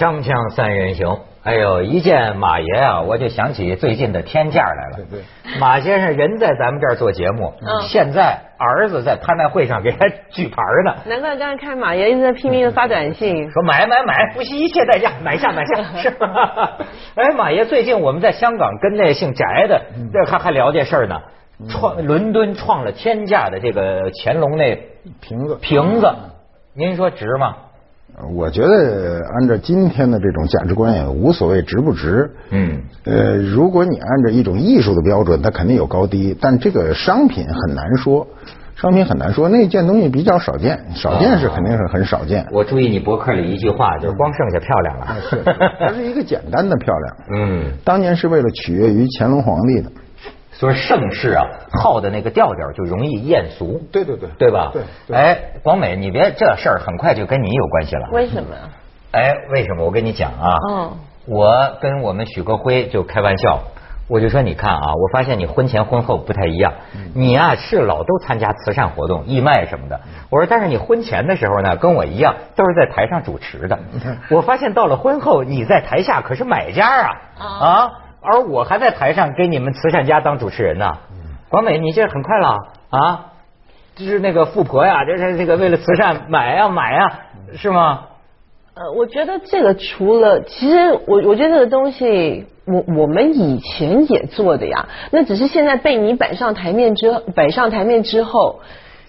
锵锵三人行，哎呦，一见马爷啊，我就想起最近的天价来了。对对，马先生人在咱们这儿做节目，嗯。现在儿子在拍卖会上给他举牌呢，难怪刚才看马爷一直在拼命的发短信，说买买买，不惜一切代价买下买下，是吧？哎，马爷，最近我们在香港跟那姓翟的，这还还聊这事儿呢。创伦敦创了天价的这个乾隆那瓶子。瓶子，您说值吗？我觉得按照今天的这种价值观也无所谓值不值。嗯，呃，如果你按照一种艺术的标准，它肯定有高低，但这个商品很难说，商品很难说。那件东西比较少见，少见是肯定是很少见。我注意你博客里一句话，就是光剩下漂亮了。是，它是一个简单的漂亮。嗯，当年是为了取悦于乾隆皇帝的。所以盛世啊，好的那个调调就容易艳俗。对对对对吧？对对哎，广美，你别这事儿很快就跟你有关系了。为什么？哎，为什么？我跟你讲啊，嗯我跟我们许戈辉就开玩笑，我就说你看啊，我发现你婚前婚后不太一样，你呀、是老都参加慈善活动、义卖什么的。我说，但是你婚前的时候呢，跟我一样，都是在台上主持的。我发现到了婚后，你在台下可是买家啊啊，而我还在台上给你们慈善家当主持人呢。广美，你这很快了啊，就是那个富婆呀，这是这个为了慈善买呀买呀，是吗？呃，我觉得这个除了，其实我我觉得这个东西，我我们以前也做的呀，那只是现在被你摆上台面之摆上台面之后，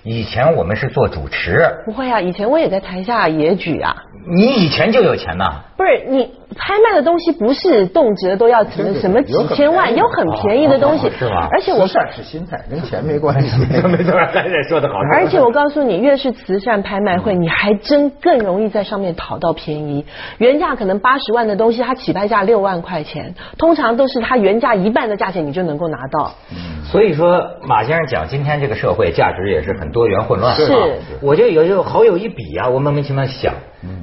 以前我们是做主持，不会啊，以前我也在台下也举啊，你以前就有钱呐？不是你拍卖的东西不是动辄都要什么什么几千万，有很便宜的东西哦，是吗而且我慈善是心态，跟钱没关系。没错，刚才说的好。而且我告诉你，越是慈善拍卖会，你还真更容易在上面讨到便宜。原价可能八十万的东西，它起拍价六万块钱，通常都是它原价一半的价钱，你就能够拿到。所以说，马先生讲，今天这个社会价值也是很多元混乱。是啊我就有就好有一比啊，我莫名其妙想，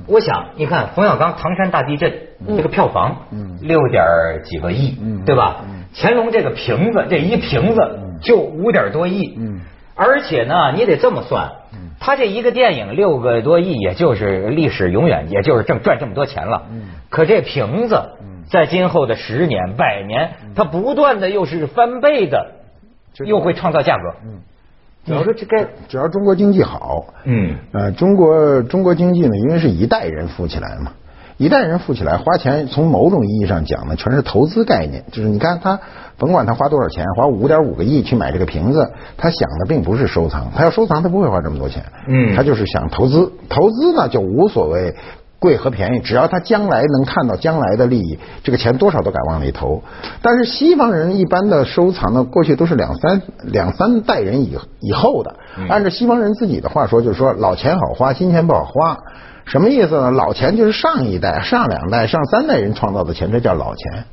我想你看冯小刚唐山大地震这个票房，六点几个亿，对吧？乾隆这个瓶子，这一瓶子就五点多亿，嗯。而且呢，你得这么算，他这一个电影六个多亿，也就是历史永远也就是挣赚这么多钱了。可这瓶子在今后的十年、百年，它不断的又是翻倍的，又会创造价格。嗯你说这该只要中国经济好，嗯呃，中国中国经济呢，因为是一代人富起来嘛，一代人富起来，花钱从某种意义上讲呢，全是投资概念。就是你看他，甭管他花多少钱，花五点五个亿去买这个瓶子，他想的并不是收藏，他要收藏他不会花这么多钱，嗯他就是想投资。投资呢就无所谓。贵和便宜，只要他将来能看到将来的利益，这个钱多少都敢往里投。但是西方人一般的收藏呢，过去都是两三两三代人以以后的。按照西方人自己的话说，就是说老钱好花，新钱不好花。什么意思呢？老钱就是上一代、上两代、上三代人创造的钱，这叫老钱，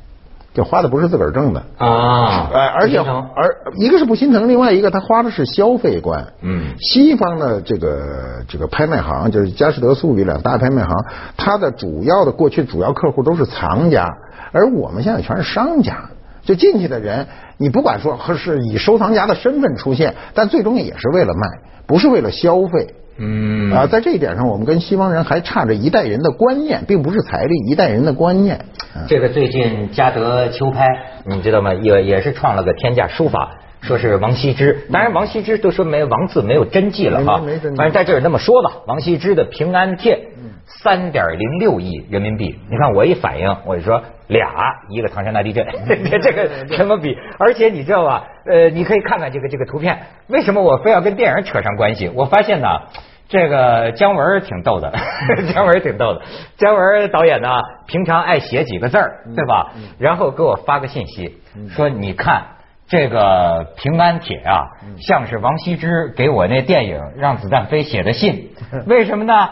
就花的不是自个儿挣的。啊，哎，而且而一个是不心疼，另外一个他花的是消费观。嗯西方的这个这个拍卖行，就是佳士得、苏富比两大拍卖行，它的主要的过去主要客户都是藏家，而我们现在全是商家。就进去的人，你不管说和是以收藏家的身份出现，但最终也是为了卖，不是为了消费。嗯啊，在这一点上，我们跟西方人还差着一代人的观念，并不是财力，一代人的观念。啊这个最近嘉德秋拍，你知道吗？也也是创了个天价书法，说是王羲之。当然，王羲之都说没王字没有真迹了哈没没真，迹反正在这儿那么说吧。王羲之的《平安帖》三点零六亿人民币，你看我一反应，我就说俩，一个唐山大地震，这这个怎么比？而且你知道吧？呃，你可以看看这个这个图片，为什么我非要跟电影扯上关系？我发现呢。这个姜文 挺逗的，姜文挺逗的。姜文导演呢，平常爱写几个字儿，对吧？然后给我发个信息，说你看这个平安帖啊，像是王羲之给我那电影《让子弹飞》写的信。为什么呢？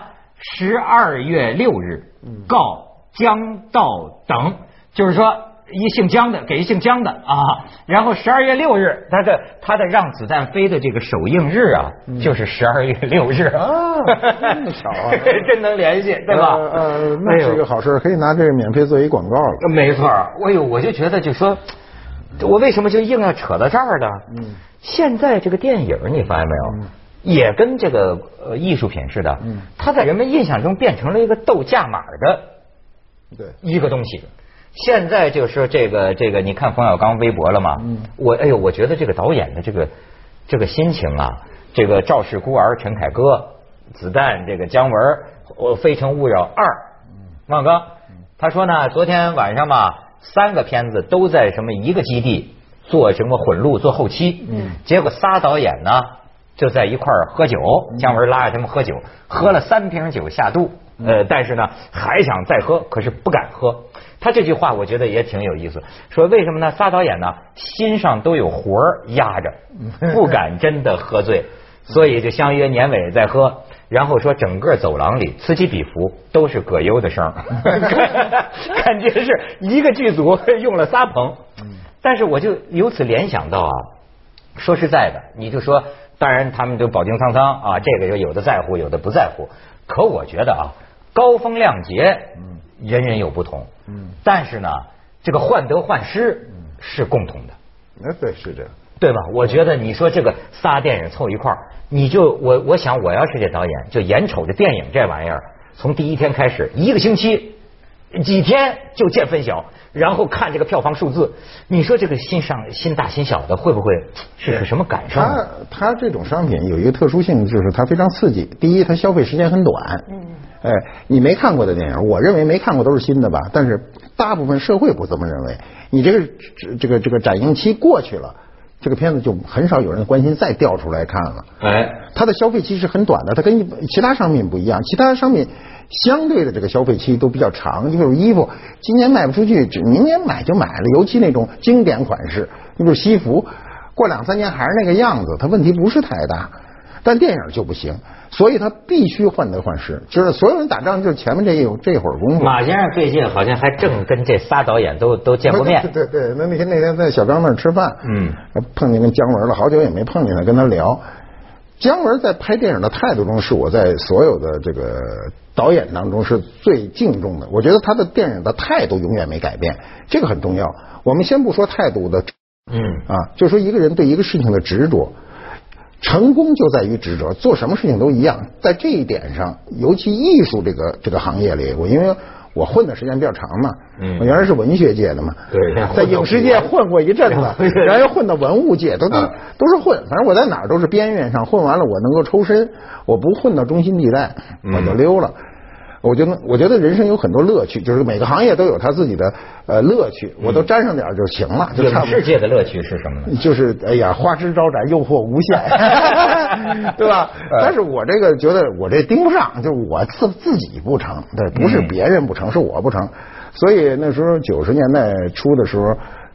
十二月六日告江道等，就是说。一姓姜的给一姓姜的啊，然后十二月六日，他的他的让子弹飞的这个首映日啊，就是十二月六日啊这么巧啊 真能联系，对吧？呃，呃那是一个好事，可以拿这个免费做一广告了。没错儿，哎呦，我就觉得就说，我为什么就硬要扯到这儿呢？嗯现在这个电影你发现没有？也跟这个呃艺术品似的，嗯。它在人们印象中变成了一个斗价码的对。一个东西。现在就是这个这个，你看冯小刚微博了吗？嗯，我哎呦，我觉得这个导演的这个这个心情啊，这个《赵氏孤儿》陈凯歌，子弹这个姜文，我《非诚勿扰。二》，冯小刚，他说呢，昨天晚上嘛，三个片子都在什么一个基地做什么混录做后期，嗯，结果仨导演呢就在一块儿喝酒，姜文拉着他们喝酒，喝了三瓶酒下肚，呃，但是呢还想再喝，可是不敢喝。他这句话我觉得也挺有意思，说为什么呢？仨导演呢心上都有活儿压着，不敢真的喝醉，所以就相约年尾再喝。然后说整个走廊里此起彼伏都是葛优的声儿，感觉是一个剧组用了仨棚。但是我就由此联想到啊，说实在的，你就说，当然他们就饱经沧桑啊，这个就有的在乎，有的不在乎。可我觉得啊，高风亮节，人人有不同。嗯，但是呢，这个患得患失是共同的。那对是这样，对吧？我觉得你说这个仨电影凑一块儿，你就我我想我要是这导演，就眼瞅着电影这玩意儿，从第一天开始一个星期几天就见分晓，然后看这个票房数字，你说这个心上心大心小的会不会是个什么感受？它它这种商品有一个特殊性，就是它非常刺激。第一，它消费时间很短。嗯。哎，你没看过的电影，我认为没看过都是新的吧。但是大部分社会不这么认为。你这个这个这个展映期过去了，这个片子就很少有人关心再调出来看了。哎，它的消费期是很短的，它跟其他商品不一样。其他商品相对的这个消费期都比较长，就比如衣服，今年卖不出去，明年买就买了。尤其那种经典款式，你比如西服，过两三年还是那个样子，它问题不是太大。但电影就不行。所以他必须患得患失，就是所有人打仗就是前面这一这会儿功夫。马先生最近好像还正跟这仨导演都都见过面。对对，那那天那天在小张那儿吃饭，嗯，碰见跟姜文了，好久也没碰见他，跟他聊。姜文在拍电影的态度中，是我在所有的这个导演当中是最敬重的。我觉得他的电影的态度永远没改变，这个很重要。我们先不说态度的，嗯啊，就说一个人对一个事情的执着。成功就在于执着，做什么事情都一样。在这一点上，尤其艺术这个这个行业里，我因为我混的时间比较长嘛，我原来是文学界的嘛，在 影视界混过一阵子，然后又混到文物界，都都都是混。反正我在哪儿都是边缘上，混完了我能够抽身，我不混到中心地带，我就溜了。我觉得，我觉得人生有很多乐趣，就是每个行业都有他自己的呃乐趣，我都沾上点就行了，就差不多。世界的乐趣是什么呢？就是哎呀，花枝招展，诱惑无限，对吧？但是我这个觉得我这盯不上，就是我自自己不成，对，不是别人不成，是我不成。所以那时候九十年代初的时候，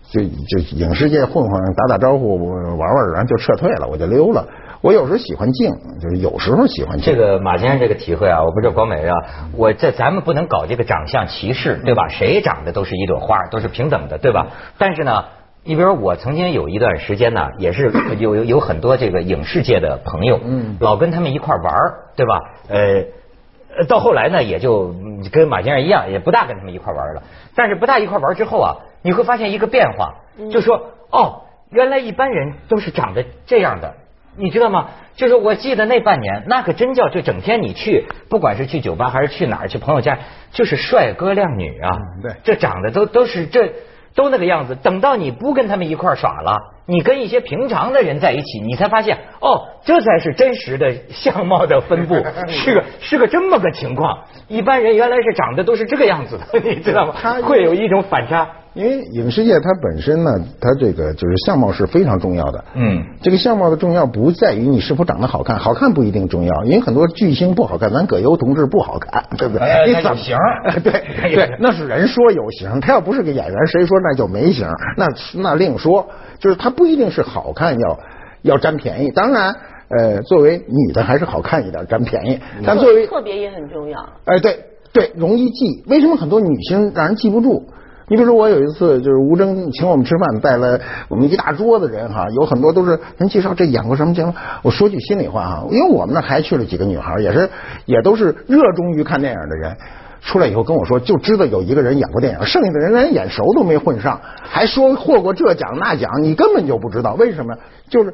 就就影视界混混打打招呼玩玩，然后就撤退了，我就溜了。我有时候喜欢静，就是有时候喜欢静。这个马先生这个体会啊，我不知道广美啊，我这咱们不能搞这个长相歧视，对吧？谁长得都是一朵花，都是平等的，对吧？但是呢，你比如说我曾经有一段时间呢，也是有有有很多这个影视界的朋友，嗯，老跟他们一块玩对吧？呃，到后来呢，也就跟马先生一样，也不大跟他们一块玩了。但是不大一块玩之后啊，你会发现一个变化，就说哦，原来一般人都是长得这样的。你知道吗？就是我记得那半年，那可真叫就整天你去，不管是去酒吧还是去哪儿，去朋友家，就是帅哥靓女啊。对，这长得都都是这都那个样子。等到你不跟他们一块耍了，你跟一些平常的人在一起，你才发现哦，这才是真实的相貌的分布，是个是个这么个情况。一般人原来是长得都是这个样子的，你知道吗？会有一种反差。因为影视界它本身呢，它这个就是相貌是非常重要的。嗯，这个相貌的重要不在于你是否长得好看，好看不一定重要。因为很多巨星不好看，咱葛优同志不好看，对不对？你怎么型？对 对，那是人说有型，他要不是个演员，谁说那就没型？那那另说，就是他不一定是好看要要占便宜。当然，呃，作为女的还是好看一点占便宜，但作为特别也很重要。哎，对对，容易记。为什么很多女星让人记不住？你比如说，我有一次就是吴征请我们吃饭，带了我们一大桌子人哈，有很多都是人介绍这演过什么节目。我说句心里话哈，因为我们那还去了几个女孩，也是也都是热衷于看电影的人，出来以后跟我说，就知道有一个人演过电影，剩下的人连眼熟都没混上，还说获过这奖那奖，你根本就不知道为什么，就是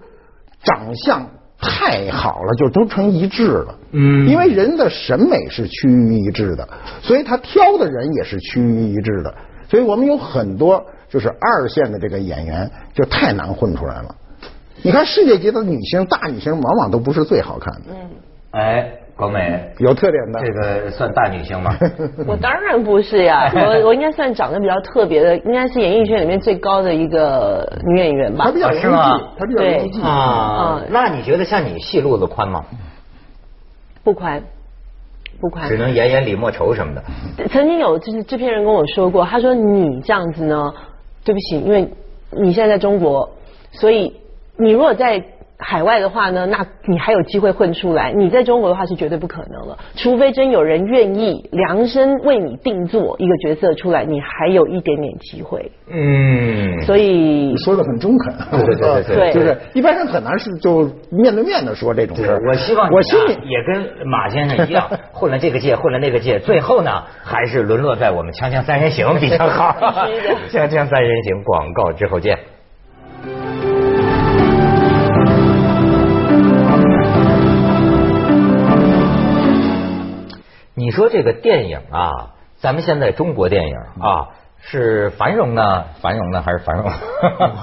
长相太好了，就都成一致了。嗯因为人的审美是趋于一致的，所以他挑的人也是趋于一致的。所以我们有很多就是二线的这个演员就太难混出来了。你看世界级的女星，大女星往往都不是最好看的，嗯哎，广美，有特点的。这个算大女星吗？我当然不是呀，我我应该算长得比较特别的，应该是演艺圈里面最高的一个女演员吧她比。较啊容易记是吗，她比较容易记。啊，那你觉得像你戏路子宽吗？不宽，只。能演演李莫愁什么的。曾经有就是制片人跟我说过，他说你这样子呢，对不起，因为你现在在中国，所以你如果在海外的话呢，那你还有机会混出来。你在中国的话是绝对不可能了，除非真有人愿意量身为你定做一个角色出来，你还有一点点机会。嗯，所以说的很中肯，对对对对对就是一般人很难是就面对面的说这种事儿。我希望啊我心里也跟马先生一样，混了这个界，混了那个界，最后呢，还是沦落在我们锵锵三人行比较好。锵锵三人行 广告之后见。你说这个电影啊，咱们现在中国电影啊，是繁荣呢，繁荣呢还是繁荣？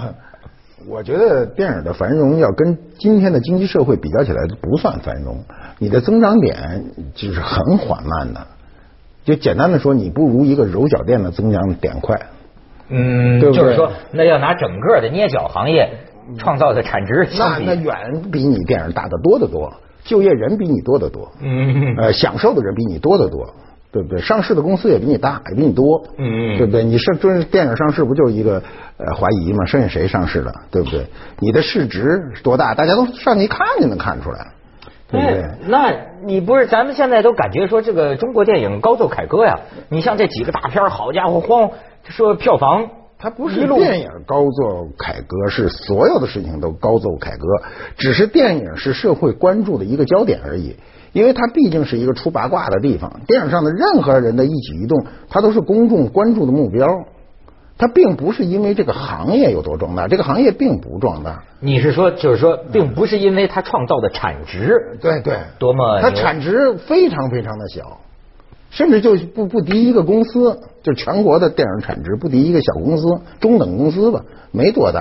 我觉得电影的繁荣要跟今天的经济社会比较起来不算繁荣，你的增长点就是很缓慢的。就简单的说，你不如一个揉脚店的增长点快。嗯，对对就是说，那要拿整个的捏脚行业创造的产值那相比那，远比你电影大得多得多，就业人比你多得多，嗯呃，享受的人比你多得多，对不对？上市的公司也比你大，也比你多，嗯嗯对不对？你上就是电影上市不就一个呃怀疑嘛，剩下谁上市了，对不对？你的市值多大，大家都上去一看就能看出来，对不对？哎那你不是咱们现在都感觉说这个中国电影高奏凯歌呀？你像这几个大片，好家伙，慌说票房，它不是电影高奏凯歌，是所有的事情都高奏凯歌，只是电影是社会关注的一个焦点而已。因为它毕竟是一个出八卦的地方，电影上的任何人的一举一动，它都是公众关注的目标。它并不是因为这个行业有多壮大，这个行业并不壮大。你是说就是说，并不是因为它创造的产值，对对，多么它产值非常非常的小，甚至就不不敌一个公司，就全国的电影产值不敌一个小公司、中等公司吧，没多大。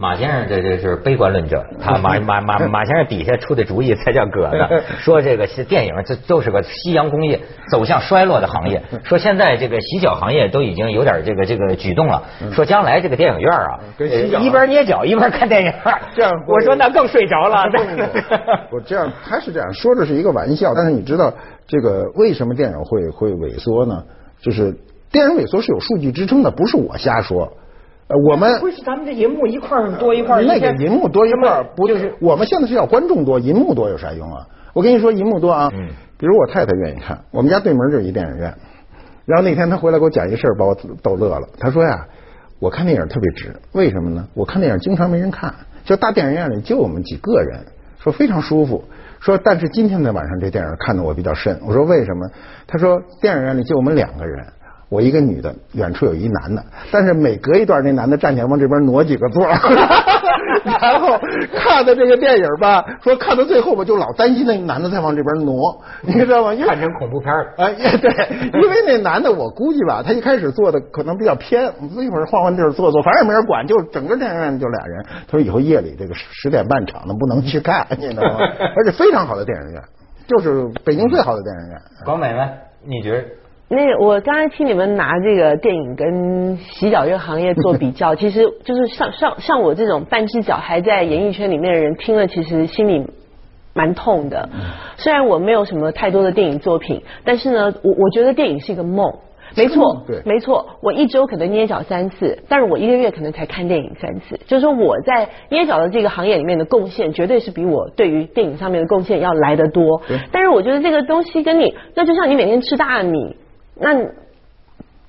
马先生这这是悲观论者，他马 马马马先生底下出的主意才叫葛呢，说这个是电影这都是个夕阳工业，走向衰落的行业。说现在这个洗脚行业都已经有点这个这个举动了，说将来这个电影院啊，一边捏脚一边看电影，这样我说那更睡着了。我这样，他是这样说，这是一个玩笑，但是你知道这个为什么电影会会萎缩呢？就是电影萎缩是有数据支撑的，不是我瞎说。呃，我们不是咱们这银幕一块儿多一块儿，那个银幕多一块儿不就是我们现在是要观众多，银幕多有啥用啊？我跟你说，银幕多啊，嗯比如我太太愿意看，我们家对门就是一电影院，然后那天她回来给我讲一事儿，把我逗乐了。她说呀，我看电影特别值，为什么呢？我看电影经常没人看，就大电影院里就我们几个人，说非常舒服。说但是今天的晚上这电影看得我比较深，我说为什么？她说电影院里就我们两个人。我一个女的，远处有一男的，但是每隔一段那男的站起来往这边挪几个座，然后看的这个电影吧，说看到最后吧，就老担心那男的再往这边挪，你知道吗？因为看成恐怖片儿哎，对，因为那男的我估计吧，他一开始坐的可能比较偏，一会儿换换地儿坐坐，反正也没人管，就整个电影院就俩人。他说以后夜里这个十点半场的不能去看，你知道吗？而且非常好的电影院，就是北京最好的电影院。广美呢？你觉得？那，我刚才听你们拿这个电影跟洗脚这个行业做比较，其实就是像像像我这种半只脚还在演艺圈里面的人，听了其实心里蛮痛的。虽然我没有什么太多的电影作品，但是呢，我我觉得电影是一个梦。没错，对没错，我一周可能捏脚三次，但是我一个月可能才看电影三次。就是说我在捏脚的这个行业里面的贡献，绝对是比我对于电影上面的贡献要来得多。但是我觉得这个东西跟你，那就像你每天吃大米，那你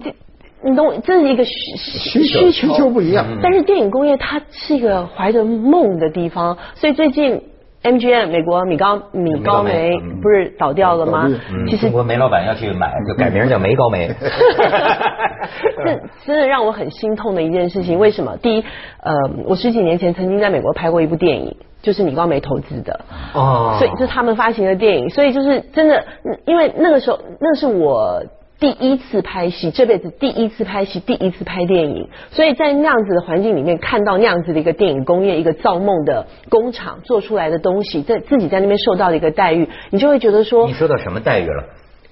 这你懂我，这是一个需需求需求不一样但是电影工业它是一个怀着梦的地方，所以最近 MGM 美国米高米高梅嗯不是倒掉了吗？嗯其实中国煤老板要去买，就改名叫梅高梅。这真的让我很心痛的一件事情。为什么？第一，呃，我十几年前曾经在美国拍过一部电影，就是米高梅投资的。哦所以就是他们发行的电影，所以就是真的，嗯因为那个时候那是我第一次拍戏，这辈子第一次拍戏，第一次拍电影，所以在那样子的环境里面看到那样子的一个电影工业，一个造梦的工厂做出来的东西，在自己在那边受到的一个待遇，你就会觉得说你，受到什么待遇了？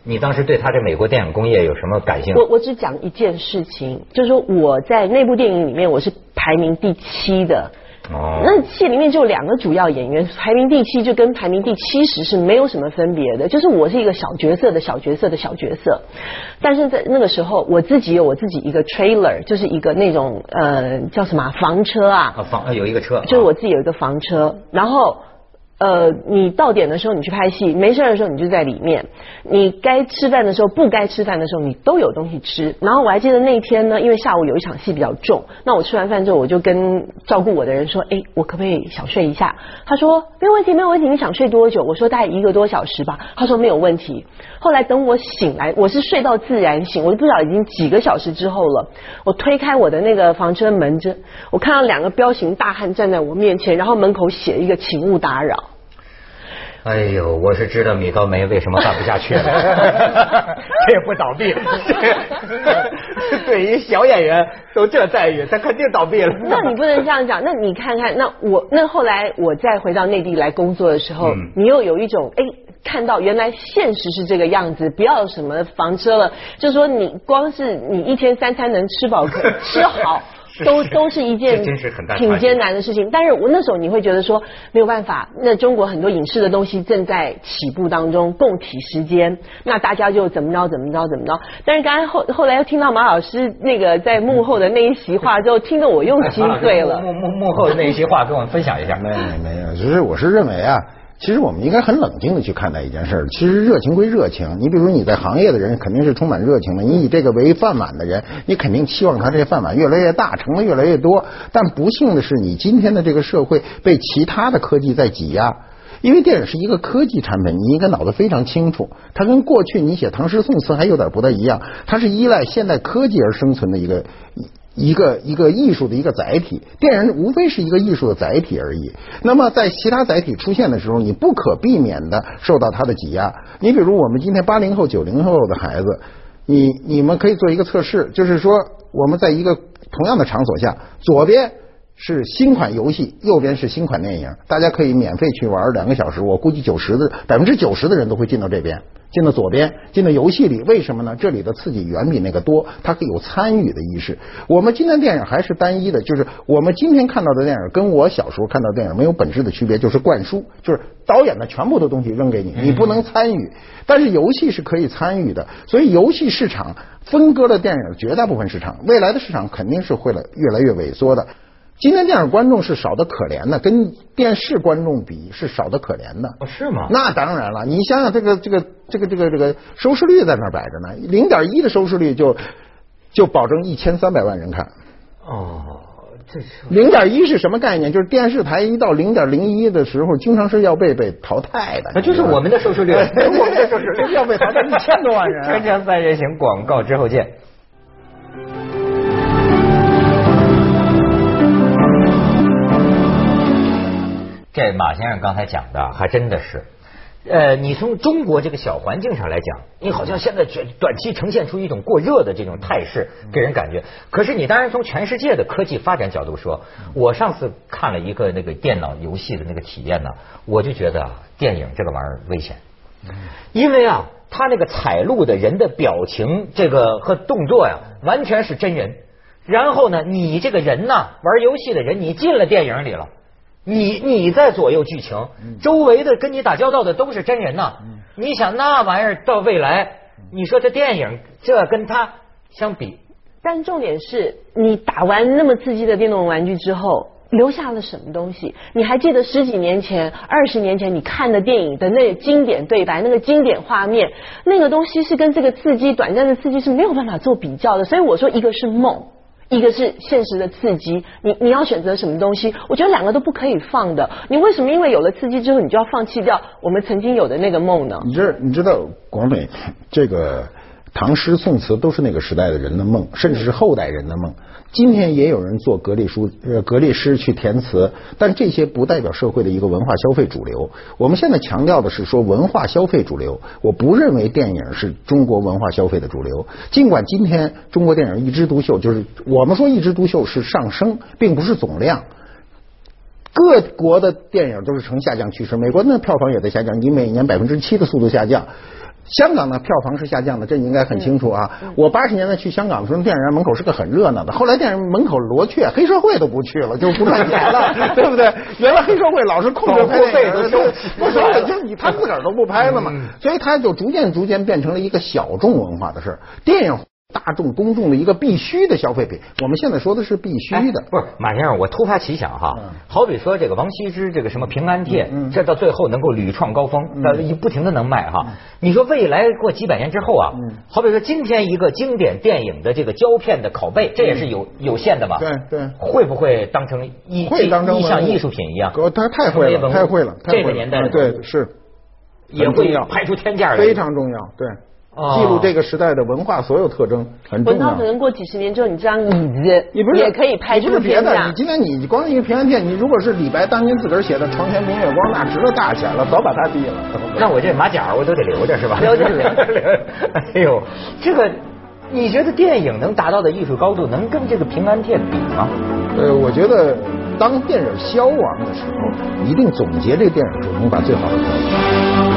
你当时对他这美国电影工业有什么感性？我我只讲一件事情，就是说我在那部电影里面我是排名第七的。哦。那戏里面就两个主要演员，排名第七就跟排名第七十是没有什么分别的，就是我是一个小角色的小角色的小角色，但是在那个时候我自己有我自己一个 trailer，就是一个那种呃叫什么啊房车啊，啊，房有一个车，就是我自己有一个房车，然后呃，你到点的时候你去拍戏，没事的时候你就在里面，你该吃饭的时候不该吃饭的时候你都有东西吃。然后我还记得那一天呢，因为下午有一场戏比较重，那我吃完饭之后我就跟照顾我的人说，哎，我可不可以小睡一下？他说没有问题，没有问题，你想睡多久？我说大概一个多小时吧。他说没有问题。后来等我醒来，我是睡到自然醒，我都不知道已经几个小时之后了。我推开我的那个房车门着，我看到两个彪形大汉站在我面前，然后门口写一个“请勿打扰”。哎呦，我是知道米高梅为什么干不下去了，这也不倒闭。这对于小演员都这待遇，他肯定倒闭了。那你不能这样讲。那你看看，那我那后来我再回到内地来工作的时候，嗯你又有一种哎。看到原来现实是这个样子，不要什么房车了，就说你光是你一天三餐能吃饱可吃好，都都是一件挺艰难的事情。但是我那时候你会觉得说没有办法，那中国很多影视的东西正在起步当中，共体时间，那大家就怎么着怎么着怎么着。但是刚才后 后来又听到马老师那个在幕后的那一席话之后，听得我又心碎了。幕 幕幕后的那一席话，跟我们分享一下。没有没有，只是我是认为啊，其实我们应该很冷静的去看待一件事儿。其实热情归热情，你比如你在行业的人肯定是充满热情的，你以这个为饭碗的人，你肯定期望他这些饭碗越来越大，盛的越来越多。但不幸的是，你今天的这个社会被其他的科技在挤压。因为电影是一个科技产品，你应该脑子非常清楚，它跟过去你写唐诗宋词还有点不太一样，它是依赖现代科技而生存的一个一个一个艺术的一个载体，电影无非是一个艺术的载体而已。那么在其他载体出现的时候，你不可避免的受到它的挤压。你比如我们今天八零后、九零后的孩子，你你们可以做一个测试，就是说我们在一个同样的场所下，左边。是新款游戏，右边是新款电影，大家可以免费去玩两个小时。我估计九十的百分之九十的人都会进到这边，进到左边，进到游戏里。为什么呢？这里的刺激远比那个多，它可以有参与的意识。我们今天电影还是单一的，就是我们今天看到的电影跟我小时候看到的电影没有本质的区别，就是灌输，就是导演的全部的东西扔给你，你不能参与。但是游戏是可以参与的，所以游戏市场分割了电影绝大部分市场，未来的市场肯定是会了越来越萎缩的。今天电影观众是少的可怜的，跟电视观众比是少的可怜的。哦，是吗？那当然了，你想想这个这个这个这个这个收视率在那儿摆着呢，零点一的收视率就就保证一千三百万人看。哦，这是零点一是什么概念？就是电视台一到零点零一的时候，经常是要被被淘汰的。那就是我们的收视率，我们的收视率要被淘汰 一千多万人。锵锵三人行广告之后见。这马先生刚才讲的还真的是，呃，你从中国这个小环境上来讲，你好像现在短短期呈现出一种过热的这种态势，给人感觉。可是你当然从全世界的科技发展角度说，我上次看了一个那个电脑游戏的那个体验呢，我就觉得啊，电影这个玩意儿危险，因为啊，他那个采录的人的表情这个和动作呀，完全是真人。然后呢，你这个人呢，玩游戏的人，你进了电影里了。你你在左右剧情，周围的跟你打交道的都是真人呐。你想那玩意儿到未来，你说这电影这跟他相比，但重点是你打完那么刺激的电动玩具之后，留下了什么东西？你还记得十几年前、二十年前你看的电影的那个经典对白、那个经典画面，那个东西是跟这个刺激、短暂的刺激是没有办法做比较的。所以我说，一个是梦。一个是现实的刺激，你你要选择什么东西？我觉得两个都不可以放的。你为什么因为有了刺激之后，你就要放弃掉我们曾经有的那个梦呢？你知你知道广美这个唐诗宋词都是那个时代的人的梦，甚至是后代人的梦。今天也有人做格力书、呃格力诗去填词，但这些不代表社会的一个文化消费主流。我们现在强调的是说文化消费主流，我不认为电影是中国文化消费的主流。尽管今天中国电影一枝独秀，就是我们说一枝独秀是上升，并不是总量。各国的电影都是呈下降趋势，美国的票房也在下降，以每年百分之七的速度下降。香港的票房是下降的，这你应该很清楚啊。我八十年代去香港的时候，电影院门口是个很热闹的，后来电影门口罗雀，黑社会都不去了，就不赚钱了，对不对？原来黑社会老是控制拍电影，不收了，就是你他自个儿都不拍了嘛，所以他就逐渐逐渐变成了一个小众文化的事儿。电影。大众公众的一个必须的消费品，我们现在说的是必须的。不是马先生，我突发奇想哈，好比说这个王羲之这个什么平安帖，这到最后能够屡创高峰，一不停的能卖哈。你说未来过几百年之后啊，好比说今天一个经典电影的这个胶片的拷贝，这也是有有限的嘛？对对。会不会当成一会当成像艺术品一样？他太会了，太会了。这个年代对是也会拍出天价来，非常重要。对。记录这个时代的文化所有特征很重要。可能过几十年之后，你这张椅子你不是也可以拍出别的。你今天你光一个平安片，你如果是李白当年自个儿写的“床前明月光”，那值了大钱了，早把它毙了。那我这马甲我都得留着是吧？留着 留着。哎呦，这个你觉得电影能达到的艺术高度，能跟这个平安片比吗？呃，我觉得当电影消亡的时候，一定总结这电影时候，能把最好的。